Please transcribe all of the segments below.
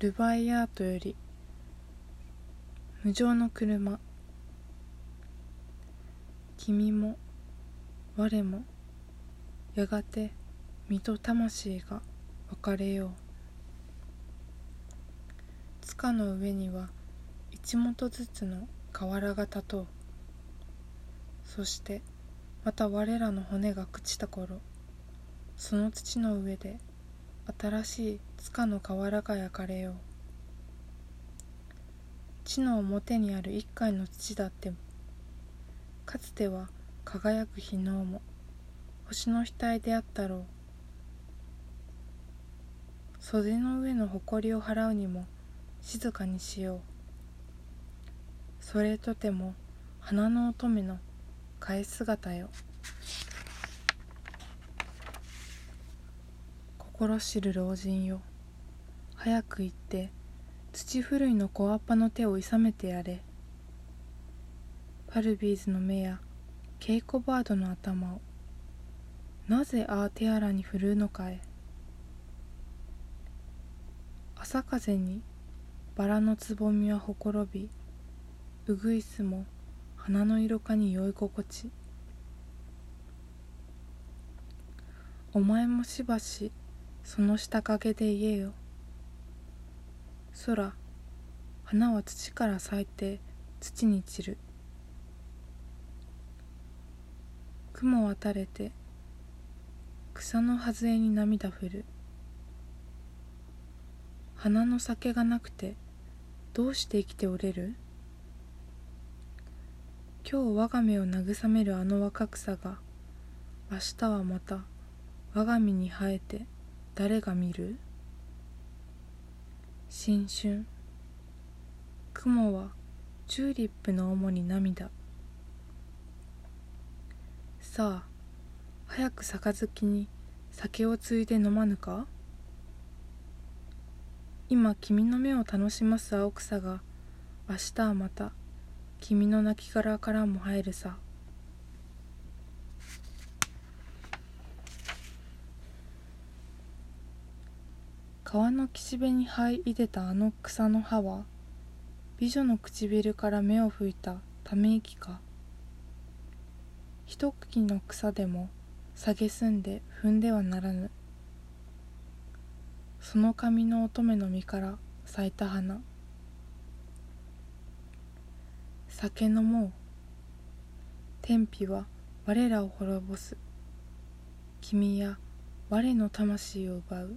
ルバイアートより無常の車。君も我もやがて身と魂が別れよう。塚の上には一元ずつの瓦が立とう。そしてまた我らの骨が朽ちた頃その土の上で新しい塚の瓦が焼かれよう地の表にある一階の土だって。かつては輝く日のも。星の額であったろう。袖の上の埃を払うにも。静かにしよう。それとても。花の乙女の。替え姿よ。心知る老人よ。早く行って土ふるいの小アッパの手をいさめてやれ。パルビーズの目やケイコバードの頭を。なぜああ手荒に振るうのかえ朝風にバラのつぼみはほころびうぐいすも花の色かに酔い心地。お前もしばしその下陰で言えよ。空。花は土から咲いて土に散る。雲は垂れて草の外れに涙降る。花の酒がなくてどうして生きておれる？今日我が目を慰めるあの若草が明日はまた我が身に生えて誰が見る？新春。雲はチューリップの主に涙。さあ早く杯に酒をついで飲まぬか？今君の目を楽します青草が明日はまた君の亡骸からも入るさ。川の岸辺に這い出たあの草の葉は美女の唇から目を拭いたため息か。一茎の草でも蔑んで踏んではならぬ。その髪の乙女の実から咲いた花。酒飲もう天日は我らを滅ぼす。君や我の魂を奪う。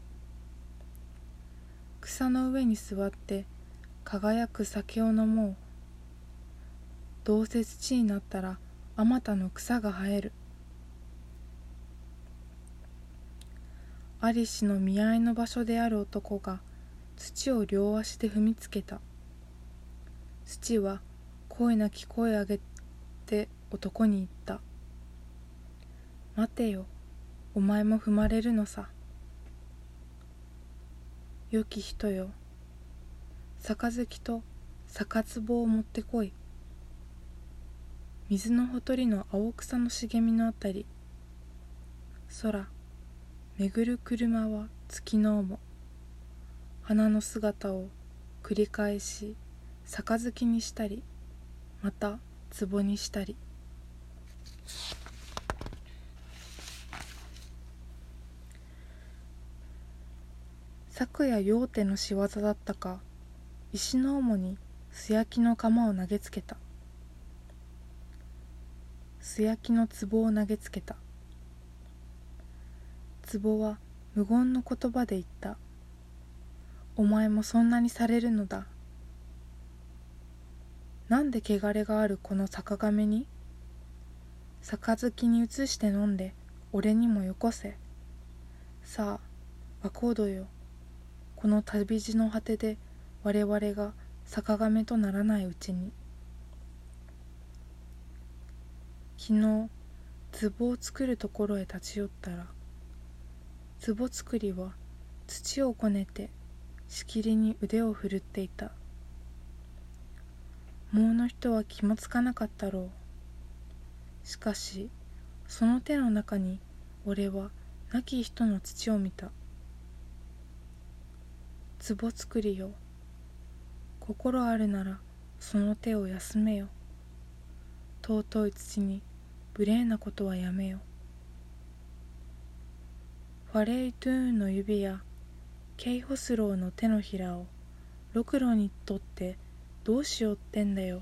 草の上に座って輝く酒を飲もう。どうせ土になったらあまたの草が生える。ありしの見合いの場所である男が土を両足で踏みつけた。土は声なき声上げて男に言った「待てよお前も踏まれるのさ」「良き人よ。杯と酒壺を持ってこい」水のほとりの青草の茂みのあたり。空巡る車は月のも。花の姿を繰り返し杯にしたりまた壺にしたり。昨夜陽手の仕業だったか石の主に素焼きの釜を投げつけた。素焼きの壺を投げつけた。壺は無言の言葉で言った。お前もそんなにされるのだ。なんで汚れがあるこの坂亀に？杯に移して飲んで俺にもよこせ。さあコードよ。この旅路の果てで我々が坂亀とならないうちに昨日壺を作るところへ立ち寄ったら壺作りは土をこねてしきりに腕を振るっていた。もうの人は気もつかなかったろう。しかしその手の中に俺は亡き人の土を見た。壺作りよ。心あるならその手を休めよ。尊い土に無礼なことはやめよ。ファレイトゥーンの指やケイホスローの手のひらをろくろにとってどうしようってんだよ。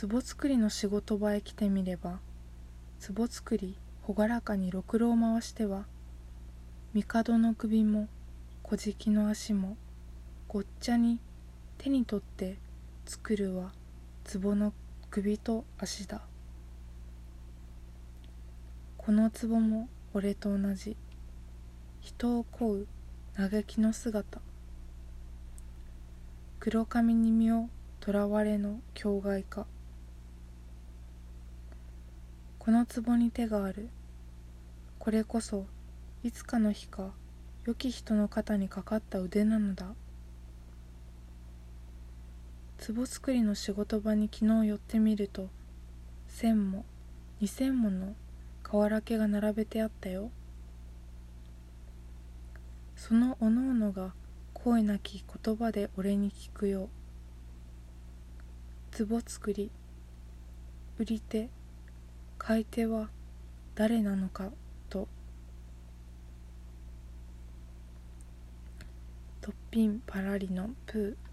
壺作りの仕事場へ来てみれば壺作り朗らかにろくろを回しては帝の首も小敷の足もごっちゃに手に取って作るは壺の首と足だ。この壺も俺と同じ。人を乞う嘆きの姿。黒髪に身をとらわれの境外かこの壺に手がある。これこそいつかの日か良き人の肩にかかった腕なのだ。壺作りの仕事場に昨日寄ってみると千も二千もの瓦家が並べてあったよ。そのおのおのが声なき言葉で俺に聞くよ。壺作り売り手買い手は誰なのかと。トッピンパラリのプー。